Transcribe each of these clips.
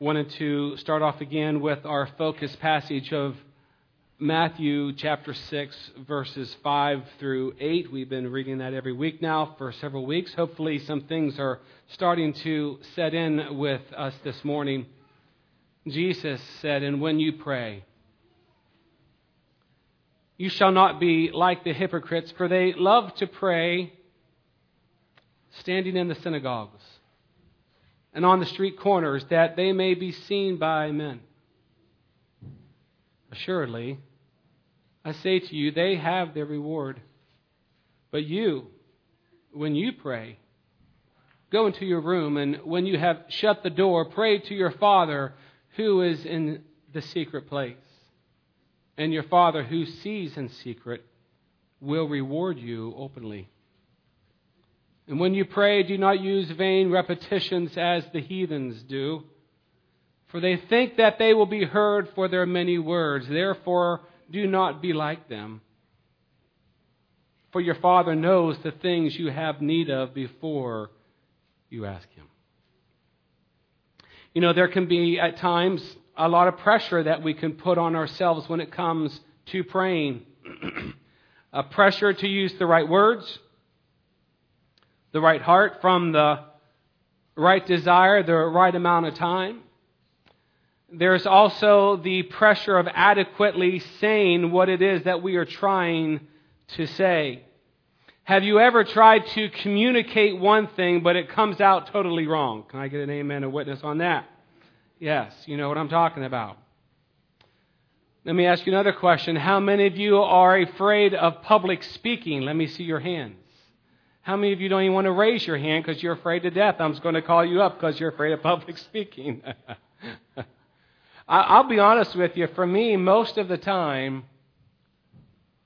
wanted to start off again with our focus passage of Matthew chapter 6, verses 5 through 8. We've been reading that every week now for several weeks. Hopefully, some things are starting to set in with us this morning. Jesus said, And when you pray, you shall not be like the hypocrites, for they love to pray standing in the synagogues and on the street corners, that they may be seen by men. Assuredly, I say to you, they have their reward. But you, when you pray, go into your room, and when you have shut the door, pray to your Father who is in the secret place. And your Father who sees in secret will reward you openly. And when you pray, do not use vain repetitions as the heathens do, for they think that they will be heard for their many words. Therefore, do not be like them. For your Father knows the things you have need of before you ask Him. You know, there can be at times a lot of pressure that we can put on ourselves when it comes to praying. a pressure to use the right words the right heart, from the right desire, the right amount of time. There's also the pressure of adequately saying what it is that we are trying to say. Have you ever tried to communicate one thing, but it comes out totally wrong? Can I get an amen, a witness on that? Yes, you know what I'm talking about. Let me ask you another question. How many of you are afraid of public speaking? Let me see your hands. How many of you don't even want to raise your hand because you're afraid to death? I'm just going to call you up because you're afraid of public speaking. I'll be honest with you. For me, most of the time,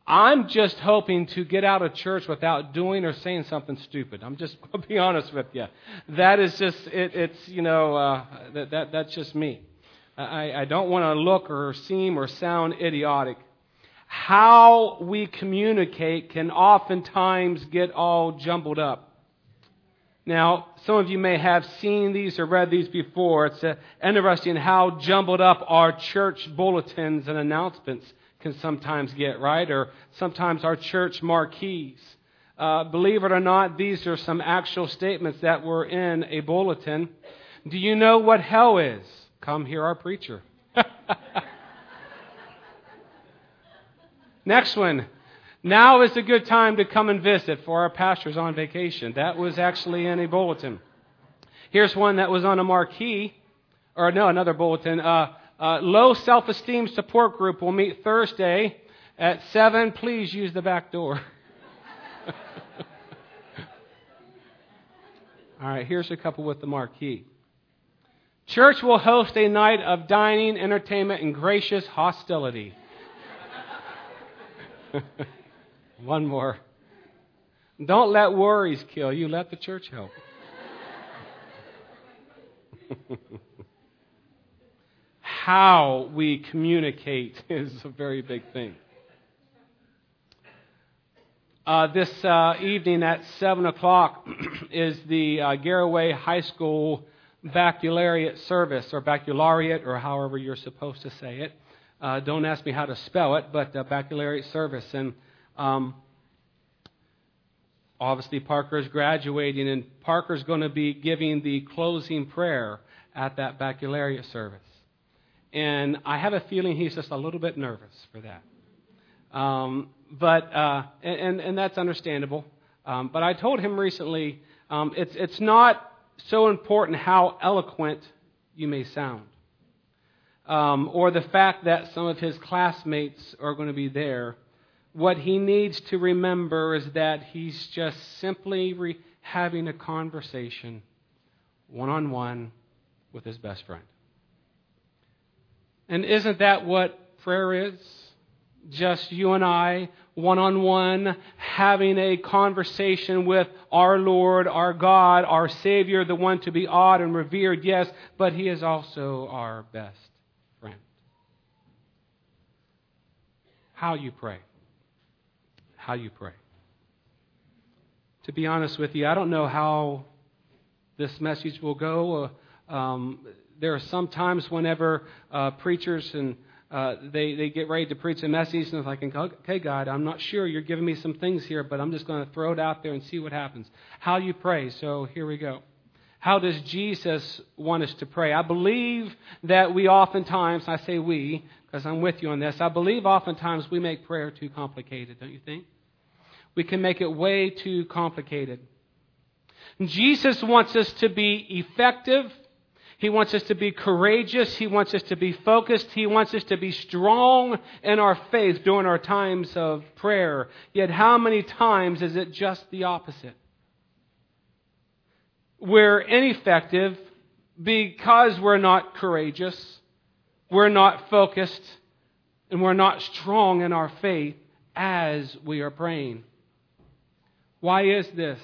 I'm just hoping to get out of church without doing or saying something stupid. I'm just, I'll be honest with you. That is just, it, it's, you know, uh, that, that, that's just me. I, I don't want to look or seem or sound idiotic how we communicate can oftentimes get all jumbled up. Now, some of you may have seen these or read these before. It's interesting how jumbled up our church bulletins and announcements can sometimes get, right? Or sometimes our church marquees. Uh, believe it or not, these are some actual statements that were in a bulletin. Do you know what hell is? Come hear our preacher. Next one. Now is a good time to come and visit for our pastors on vacation. That was actually in a bulletin. Here's one that was on a marquee, or no, another bulletin. Uh, uh, low self esteem support group will meet Thursday at 7. Please use the back door. All right, here's a couple with the marquee. Church will host a night of dining, entertainment, and gracious hostility. One more. Don't let worries kill you, let the church help. How we communicate is a very big thing. Uh, this uh, evening at 7 o'clock is the uh, Garaway High School baccalaureate service, or baccalaureate, or however you're supposed to say it. Uh, don't ask me how to spell it, but uh, baccalaureate service. And um, obviously, is graduating, and Parker's going to be giving the closing prayer at that baccalaureate service. And I have a feeling he's just a little bit nervous for that. Um, but uh, and, and that's understandable. Um, but I told him recently, um, it's it's not so important how eloquent you may sound um, or the fact that some of his classmates are going to be there, what he needs to remember is that he's just simply re- having a conversation one on one with his best friend. And isn't that what prayer is? Just you and I, one on one, having a conversation with our Lord, our God, our Savior, the one to be awed and revered, yes, but He is also our best how you pray. How you pray. To be honest with you, I don't know how this message will go. Uh, um, there are some times whenever uh, preachers and uh, they, they get ready to preach a message, and it's like, okay, God, I'm not sure. You're giving me some things here, but I'm just going to throw it out there and see what happens. How you pray. So here we go. How does Jesus want us to pray? I believe that we oftentimes, I say we, because I'm with you on this, I believe oftentimes we make prayer too complicated, don't you think? We can make it way too complicated. Jesus wants us to be effective he wants us to be courageous. He wants us to be focused. He wants us to be strong in our faith during our times of prayer. Yet, how many times is it just the opposite? We're ineffective because we're not courageous, we're not focused, and we're not strong in our faith as we are praying. Why is this?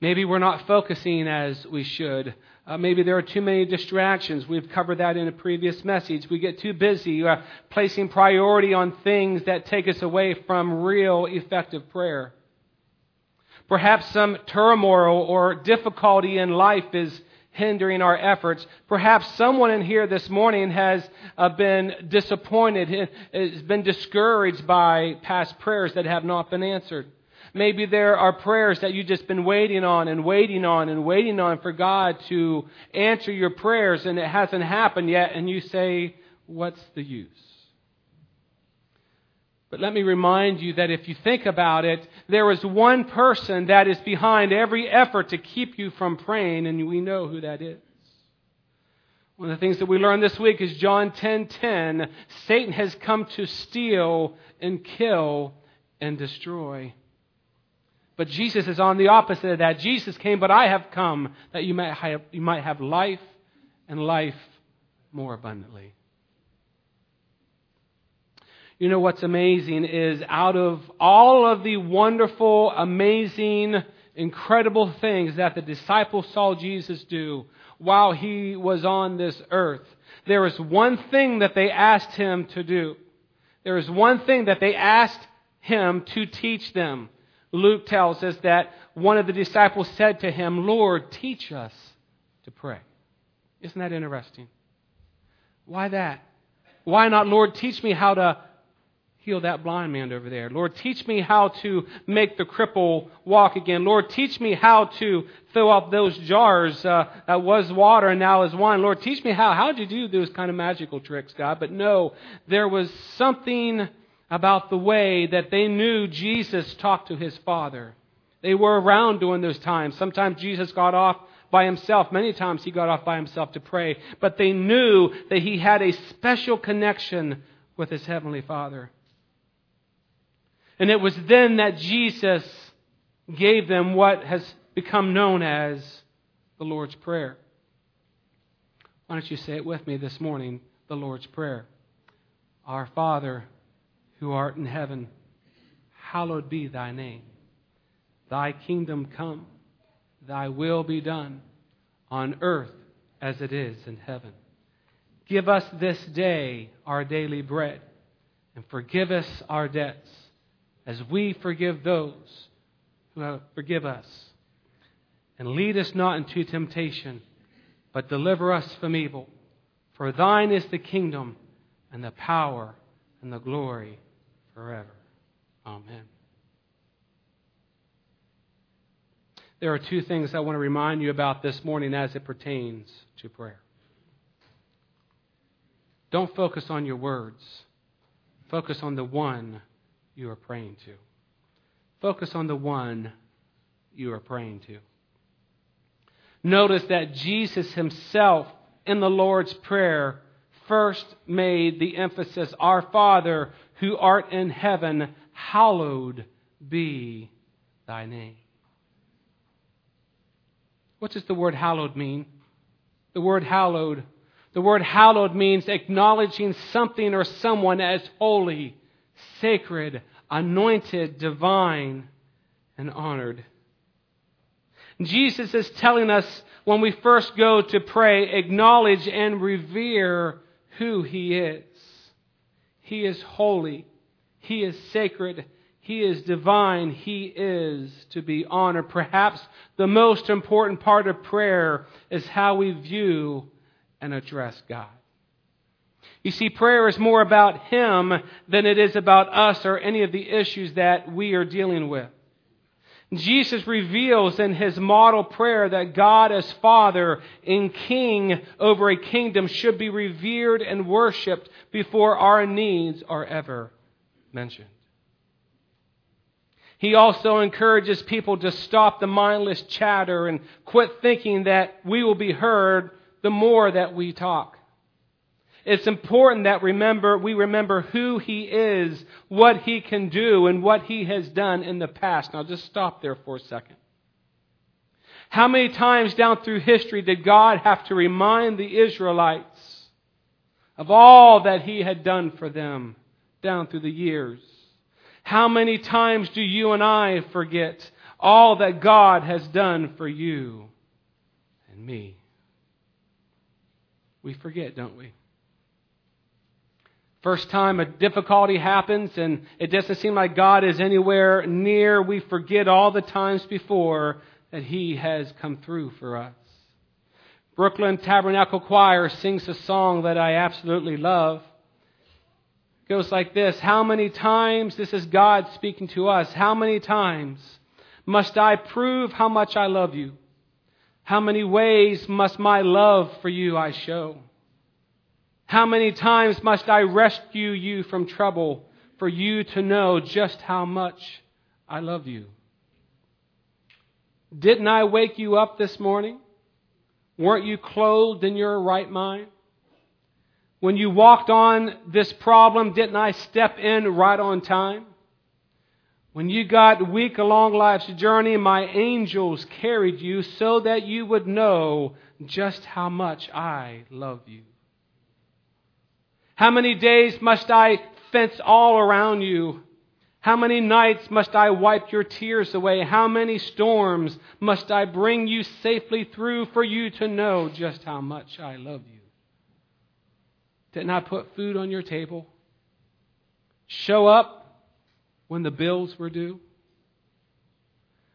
Maybe we're not focusing as we should. Uh, maybe there are too many distractions. We've covered that in a previous message. We get too busy uh, placing priority on things that take us away from real effective prayer. Perhaps some turmoil or difficulty in life is hindering our efforts. Perhaps someone in here this morning has uh, been disappointed, has been discouraged by past prayers that have not been answered. Maybe there are prayers that you've just been waiting on and waiting on and waiting on for God to answer your prayers and it hasn't happened yet, and you say, What's the use? But let me remind you that if you think about it, there is one person that is behind every effort to keep you from praying, and we know who that is. One of the things that we learned this week is John 10:10, Satan has come to steal and kill and destroy. But Jesus is on the opposite of that. Jesus came, but I have come that you might have, you might have life and life more abundantly. You know what's amazing is out of all of the wonderful, amazing, incredible things that the disciples saw Jesus do while he was on this earth, there is one thing that they asked him to do. There is one thing that they asked him to teach them. Luke tells us that one of the disciples said to him, Lord, teach us to pray. Isn't that interesting? Why that? Why not, Lord, teach me how to heal that blind man over there? Lord, teach me how to make the cripple walk again. Lord, teach me how to fill up those jars uh, that was water and now is wine. Lord, teach me how. How did you do those kind of magical tricks, God? But no, there was something about the way that they knew Jesus talked to his Father. They were around during those times. Sometimes Jesus got off by himself. Many times he got off by himself to pray. But they knew that he had a special connection with his Heavenly Father. And it was then that Jesus gave them what has become known as the Lord's Prayer. Why don't you say it with me this morning? The Lord's Prayer. Our Father, who art in heaven, hallowed be thy name. Thy kingdom come, thy will be done, on earth as it is in heaven. Give us this day our daily bread, and forgive us our debts, as we forgive those who have forgive us. And lead us not into temptation, but deliver us from evil. For thine is the kingdom, and the power, and the glory forever. Amen. There are two things I want to remind you about this morning as it pertains to prayer. Don't focus on your words. Focus on the one you are praying to. Focus on the one you are praying to. Notice that Jesus himself in the Lord's Prayer first made the emphasis Our Father who art in heaven, hallowed be thy name. What does the word hallowed mean? The word hallowed. The word hallowed means acknowledging something or someone as holy, sacred, anointed, divine, and honored. Jesus is telling us when we first go to pray, acknowledge and revere who He is. He is holy. He is sacred. He is divine. He is to be honored. Perhaps the most important part of prayer is how we view and address God. You see, prayer is more about Him than it is about us or any of the issues that we are dealing with. Jesus reveals in his model prayer that God as Father and King over a kingdom should be revered and worshiped before our needs are ever mentioned. He also encourages people to stop the mindless chatter and quit thinking that we will be heard the more that we talk. It's important that remember, we remember who He is, what He can do, and what He has done in the past. Now just stop there for a second. How many times down through history did God have to remind the Israelites of all that He had done for them down through the years? How many times do you and I forget all that God has done for you and me? We forget, don't we? First time a difficulty happens and it doesn't seem like God is anywhere near, we forget all the times before that He has come through for us. Brooklyn Tabernacle Choir sings a song that I absolutely love. It goes like this How many times, this is God speaking to us, how many times must I prove how much I love you? How many ways must my love for you I show? How many times must I rescue you from trouble for you to know just how much I love you? Didn't I wake you up this morning? Weren't you clothed in your right mind? When you walked on this problem, didn't I step in right on time? When you got weak along life's journey, my angels carried you so that you would know just how much I love you. How many days must I fence all around you? How many nights must I wipe your tears away? How many storms must I bring you safely through for you to know just how much I love you? Didn't I put food on your table? Show up when the bills were due?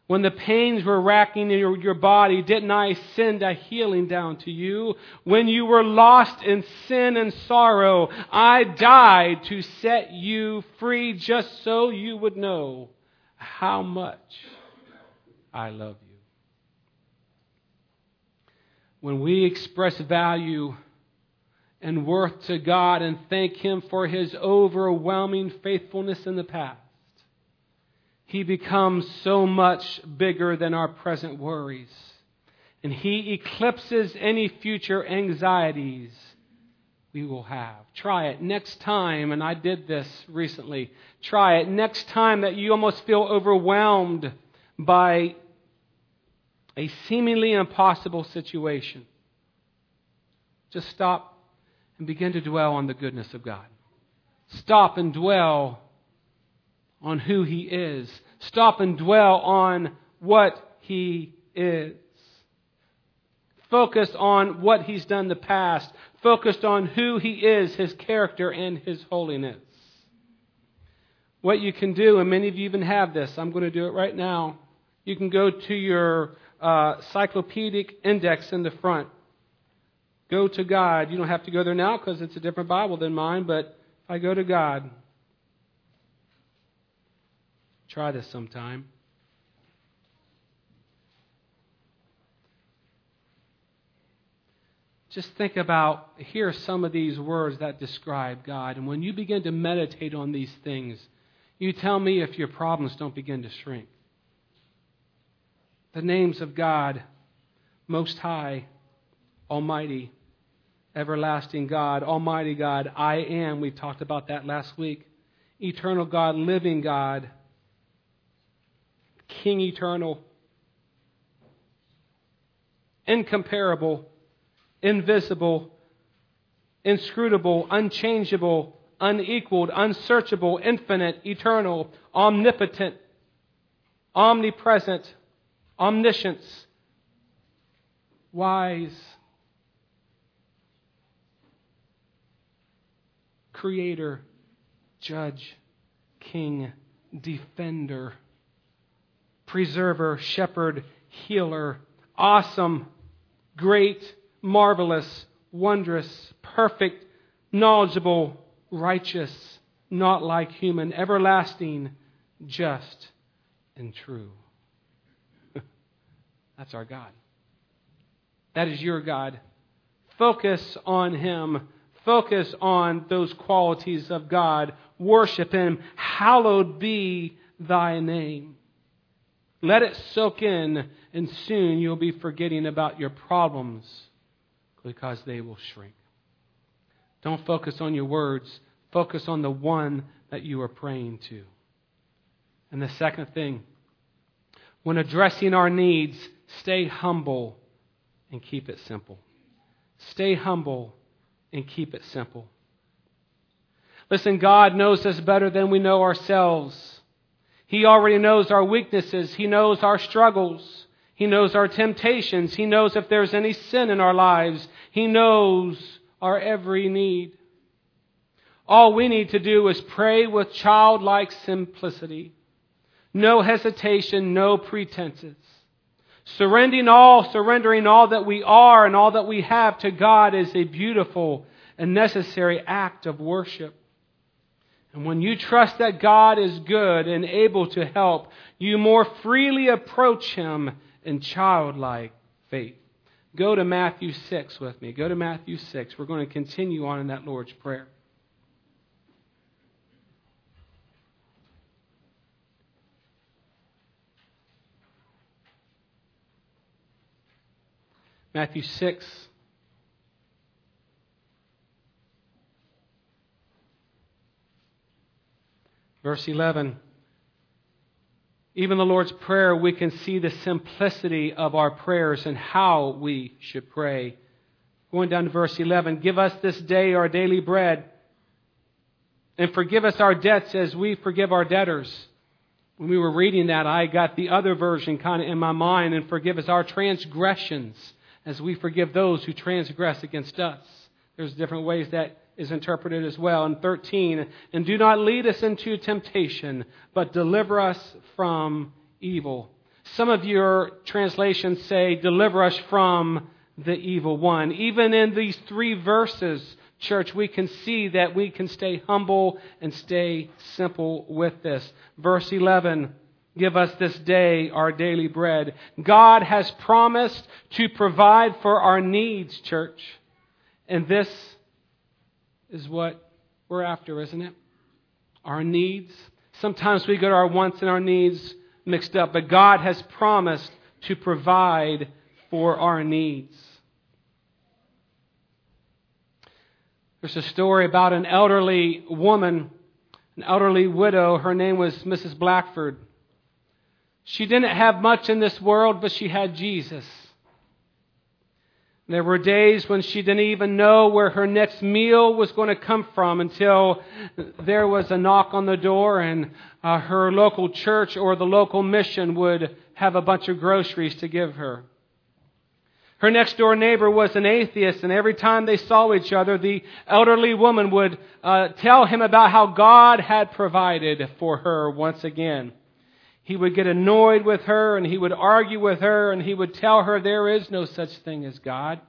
When the pains were racking in your, your, body, didn't I send a healing down to you? When you were lost in sin and sorrow, I died to set you free just so you would know how much I love you. When we express value and worth to God and thank Him for His overwhelming faithfulness in the past, he becomes so much bigger than our present worries. And He eclipses any future anxieties we will have. Try it next time, and I did this recently. Try it next time that you almost feel overwhelmed by a seemingly impossible situation. Just stop and begin to dwell on the goodness of God. Stop and dwell on who He is. Stop and dwell on what He is. Focus on what He's done in the past. Focused on who He is, His character, and His holiness. What you can do, and many of you even have this, I'm going to do it right now. You can go to your uh, cyclopedic index in the front. Go to God. You don't have to go there now because it's a different Bible than mine, but I go to God, Try this sometime. Just think about, here are some of these words that describe God. And when you begin to meditate on these things, you tell me if your problems don't begin to shrink. The names of God, Most High, Almighty, Everlasting God, Almighty God, I am. We talked about that last week. Eternal God, Living God, King eternal, incomparable, invisible, inscrutable, unchangeable, unequaled, unsearchable, infinite, eternal, omnipotent, omnipresent, omniscience, wise, creator, judge, king, defender, preserver, shepherd, healer, awesome, great, marvelous, wondrous, perfect, knowledgeable, righteous, not like human, everlasting, just, and true. That's our God. That is your God. Focus on Him. Focus on those qualities of God. Worship Him. Hallowed be thy name. Let it soak in, and soon you'll be forgetting about your problems because they will shrink. Don't focus on your words. Focus on the one that you are praying to. And the second thing, when addressing our needs, stay humble and keep it simple. Stay humble and keep it simple. Listen, God knows us better than we know ourselves. He already knows our weaknesses. He knows our struggles. He knows our temptations. He knows if there's any sin in our lives. He knows our every need. All we need to do is pray with childlike simplicity. No hesitation, no pretenses. Surrendering all, surrendering all that we are and all that we have to God is a beautiful and necessary act of worship. And when you trust that God is good and able to help, you more freely approach Him in childlike faith. Go to Matthew 6 with me. Go to Matthew 6. We're going to continue on in that Lord's Prayer. Matthew 6. Verse 11. Even the Lord's Prayer, we can see the simplicity of our prayers and how we should pray. Going down to verse 11 Give us this day our daily bread, and forgive us our debts as we forgive our debtors. When we were reading that, I got the other version kind of in my mind, and forgive us our transgressions as we forgive those who transgress against us. There's different ways that is interpreted as well. In 13, and do not lead us into temptation, but deliver us from evil. Some of your translations say, deliver us from the evil one. Even in these three verses, church, we can see that we can stay humble and stay simple with this. Verse 11, Give us this day our daily bread. God has promised to provide for our needs, church. And this is what we're after, isn't it? Our needs. Sometimes we get our wants and our needs mixed up, but God has promised to provide for our needs. There's a story about an elderly woman, an elderly widow. Her name was Mrs. Blackford. She didn't have much in this world, but she had Jesus. There were days when she didn't even know where her next meal was going to come from until there was a knock on the door and uh, her local church or the local mission would have a bunch of groceries to give her. Her next door neighbor was an atheist, and every time they saw each other, the elderly woman would uh, tell him about how God had provided for her once again he would get annoyed with her and he would argue with her and he would tell her there is no such thing as God.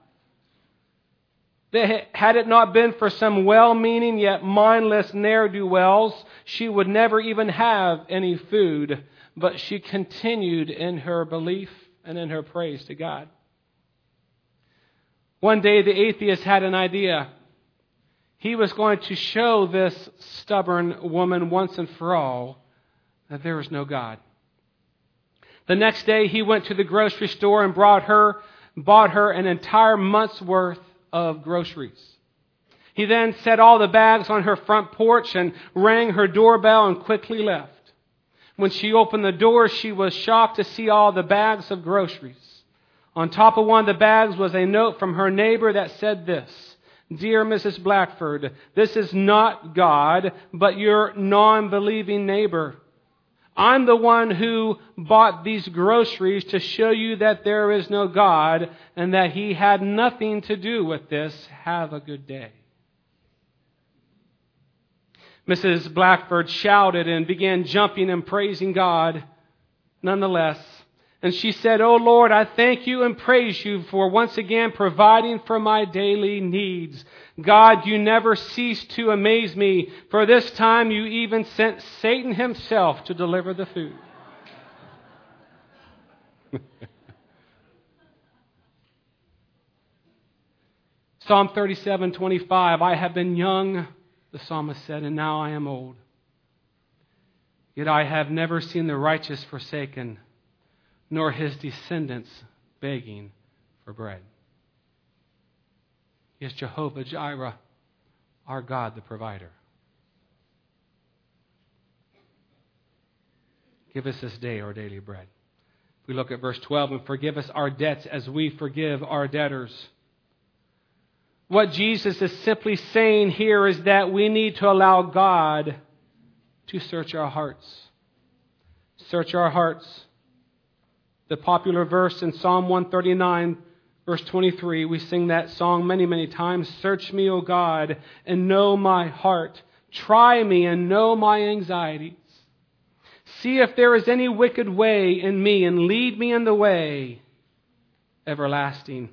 That had it not been for some well meaning yet mindless ne'er do wells, she would never even have any food. But she continued in her belief and in her praise to God. One day the atheist had an idea. He was going to show this stubborn woman once and for all that there is no God. The next day he went to the grocery store and brought her, bought her an entire month's worth of groceries. He then set all the bags on her front porch and rang her doorbell and quickly left. When she opened the door, she was shocked to see all the bags of groceries. On top of one of the bags was a note from her neighbor that said this, Dear Mrs. Blackford, this is not God, but your non-believing neighbor. I'm the one who bought these groceries to show you that there is no God and that He had nothing to do with this. Have a good day. Mrs. Blackford shouted and began jumping and praising God nonetheless. And she said, Oh Lord, I thank you and praise you for once again providing for my daily needs. God, you never cease to amaze me, for this time you even sent Satan himself to deliver the food. Psalm 37:25 I have been young the psalmist said and now I am old yet I have never seen the righteous forsaken nor his descendants begging for bread Yes Jehovah Jireh our God the provider Give us this day our daily bread we look at verse 12 and forgive us our debts as we forgive our debtors what Jesus is simply saying here is that we need to allow God to search our hearts. Search our hearts. The popular verse in Psalm 139, verse 23, we sing that song many, many times. Search me, O God, and know my heart. Try me and know my anxieties. See if there is any wicked way in me, and lead me in the way everlasting.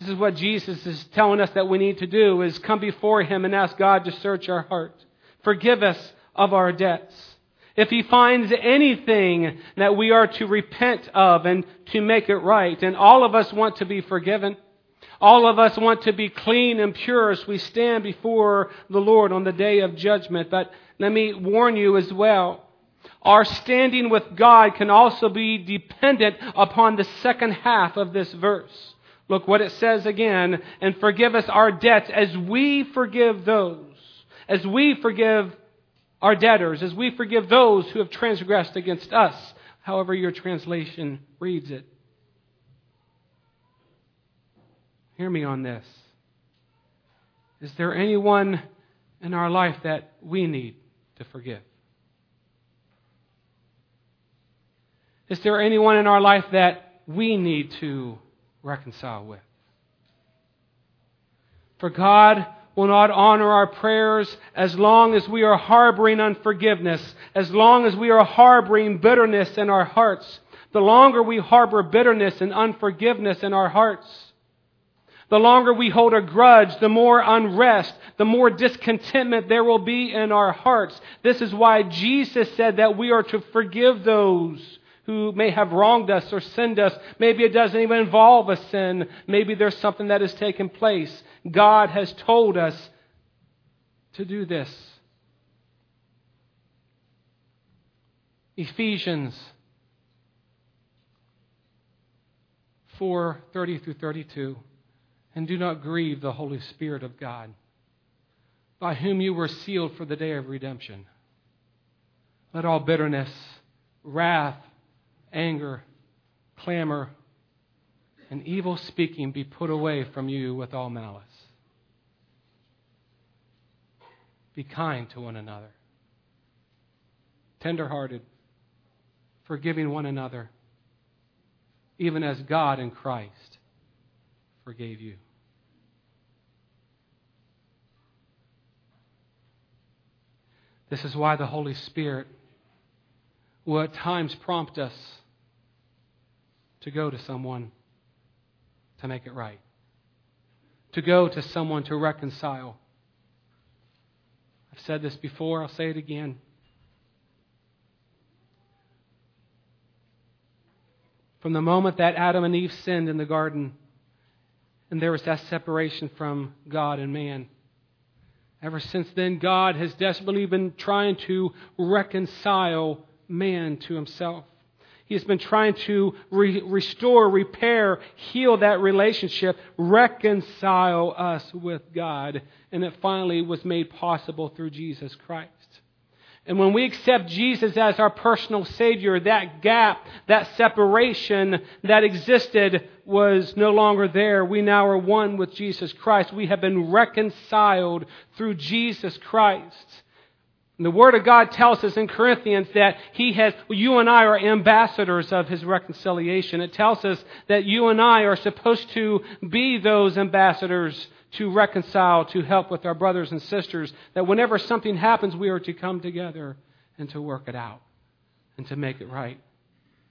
This is what Jesus is telling us that we need to do is come before him and ask God to search our heart. Forgive us of our debts. If he finds anything that we are to repent of and to make it right, and all of us want to be forgiven, all of us want to be clean and pure as we stand before the Lord on the day of judgment. But let me warn you as well. Our standing with God can also be dependent upon the second half of this verse. Look what it says again, and forgive us our debts as we forgive those, as we forgive our debtors, as we forgive those who have transgressed against us, however your translation reads it. Hear me on this. Is there anyone in our life that we need to forgive? Is there anyone in our life that we need to reconcile with. For God will not honor our prayers as long as we are harboring unforgiveness, as long as we are harboring bitterness in our hearts. The longer we harbor bitterness and unforgiveness in our hearts, the longer we hold a grudge, the more unrest, the more discontentment there will be in our hearts. This is why Jesus said that we are to forgive those who may have wronged us or sinned us. Maybe it doesn't even involve a sin. Maybe there's something that has taken place. God has told us to do this. Ephesians 4 30 through 32. And do not grieve the Holy Spirit of God, by whom you were sealed for the day of redemption. Let all bitterness, wrath, anger, clamor, and evil speaking be put away from you with all malice. Be kind to one another, tenderhearted, forgiving one another, even as God in Christ forgave you. This is why the Holy Spirit will at times prompt us to go to someone to make it right, to go to someone to reconcile. I've said this before, I'll say it again. From the moment that Adam and Eve sinned in the garden, and there was that separation from God and man. Ever since then, God has desperately been trying to reconcile man to himself. He has been trying to re- restore, repair, heal that relationship, reconcile us with God. And it finally was made possible through Jesus Christ. And when we accept Jesus as our personal Savior, that gap, that separation that existed was no longer there. We now are one with Jesus Christ. We have been reconciled through Jesus Christ. And the Word of God tells us in Corinthians that He has, you and I are ambassadors of His reconciliation. It tells us that you and I are supposed to be those ambassadors to reconcile, to help with our brothers and sisters. That whenever something happens, we are to come together and to work it out and to make it right.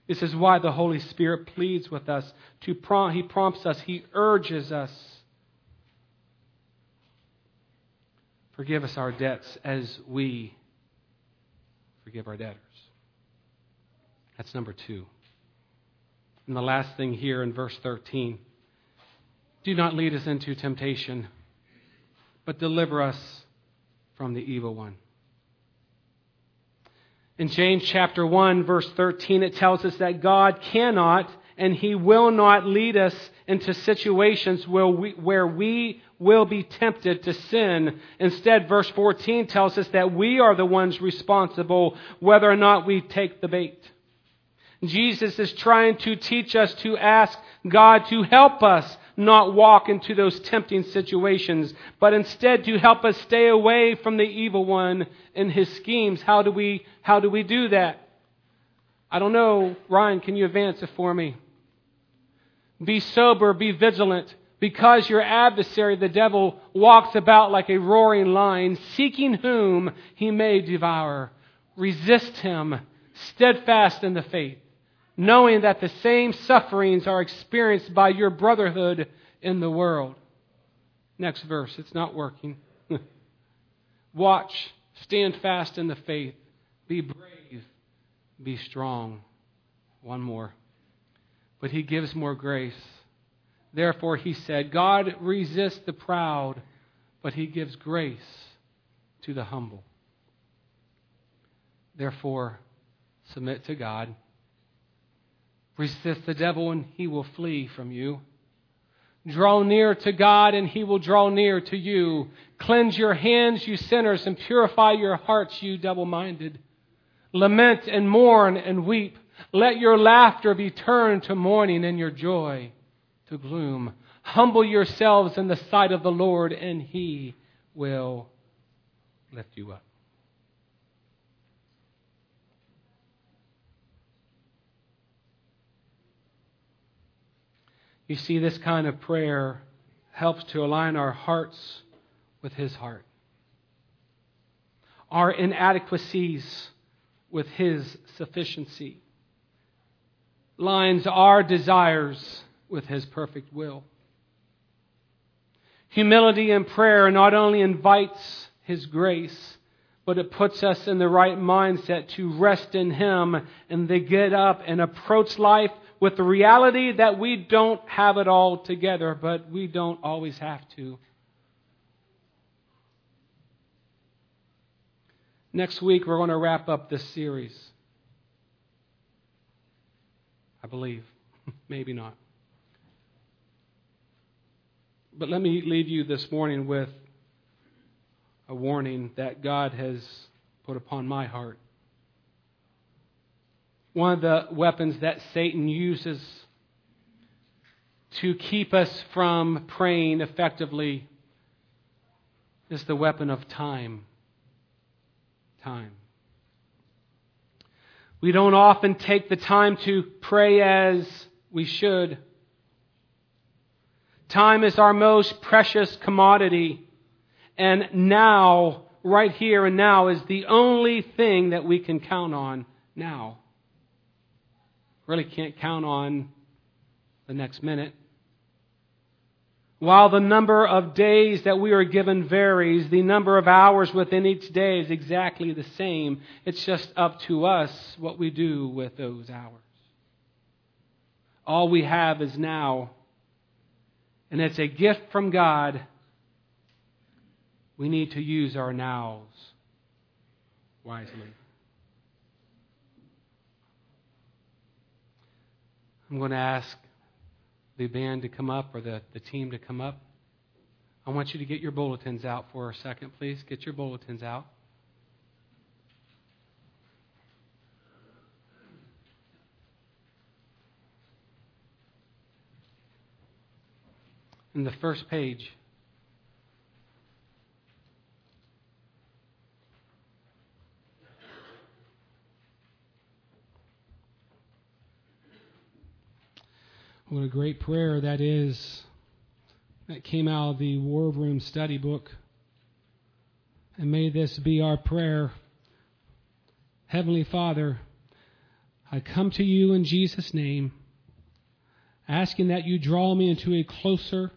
This is why the Holy Spirit pleads with us. To prom- he prompts us, He urges us. Forgive us our debts as we forgive our debtors. That's number two. And the last thing here in verse 13 do not lead us into temptation, but deliver us from the evil one. In James chapter 1, verse 13, it tells us that God cannot and He will not lead us into situations where we, where we will be tempted to sin. Instead, verse 14 tells us that we are the ones responsible whether or not we take the bait. Jesus is trying to teach us to ask God to help us not walk into those tempting situations, but instead to help us stay away from the evil one and his schemes. How do we, how do, we do that? I don't know. Ryan, can you advance it for me? Be sober, be vigilant, because your adversary, the devil, walks about like a roaring lion, seeking whom he may devour. Resist him, steadfast in the faith knowing that the same sufferings are experienced by your brotherhood in the world. Next verse. It's not working. Watch, stand fast in the faith, be brave, be strong. One more. But he gives more grace. Therefore, he said, God resists the proud, but he gives grace to the humble. Therefore, submit to God Resist the devil and he will flee from you. Draw near to God and he will draw near to you. Cleanse your hands, you sinners, and purify your hearts, you double minded. Lament and mourn and weep. Let your laughter be turned to mourning and your joy to gloom. Humble yourselves in the sight of the Lord and he will lift you up. You see, this kind of prayer helps to align our hearts with His heart, our inadequacies with His sufficiency, lines our desires with His perfect will. Humility in prayer not only invites His grace, but it puts us in the right mindset to rest in Him and to get up and approach life with the reality that we don't have it all together, but we don't always have to. Next week, we're going to wrap up this series. I believe. Maybe not. But let me leave you this morning with a warning that God has put upon my heart one of the weapons that Satan uses to keep us from praying effectively is the weapon of time. Time. We don't often take the time to pray as we should. Time is our most precious commodity. And now, right here and now, is the only thing that we can count on now really can't count on the next minute. While the number of days that we are given varies, the number of hours within each day is exactly the same. It's just up to us what we do with those hours. All we have is now, and it's a gift from God. We need to use our nows wisely. I'm going to ask the band to come up or the, the team to come up. I want you to get your bulletins out for a second, please. Get your bulletins out. In the first page, What a great prayer that is that came out of the War Room study book. And may this be our prayer. Heavenly Father, I come to you in Jesus' name, asking that you draw me into a closer,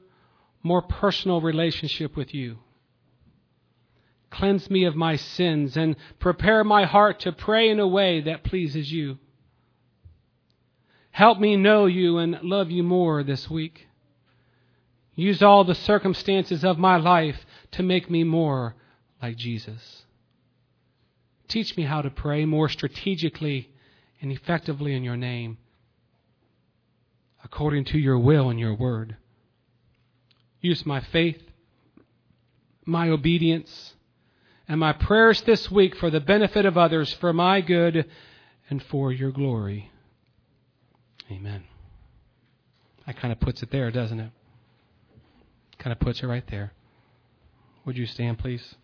more personal relationship with you. Cleanse me of my sins and prepare my heart to pray in a way that pleases you. Help me know you and love you more this week. Use all the circumstances of my life to make me more like Jesus. Teach me how to pray more strategically and effectively in your name, according to your will and your word. Use my faith, my obedience, and my prayers this week for the benefit of others, for my good and for your glory. Amen. That kind of puts it there, doesn't it? Kind of puts it right there. Would you stand, please?